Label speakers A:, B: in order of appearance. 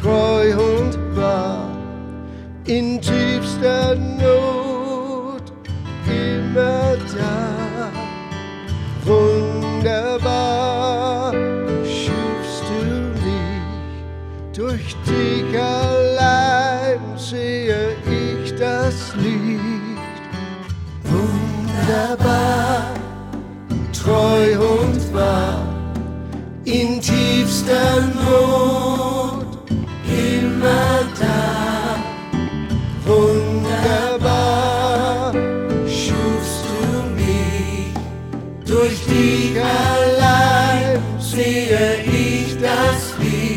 A: treu und wahr, in tiefster Not immer da. Wunderbar schufst du mich, durch dich allein sehe ich das Licht. Wunderbar, treu und wahr, in tiefster Not durch dich allein sehe ich das Licht.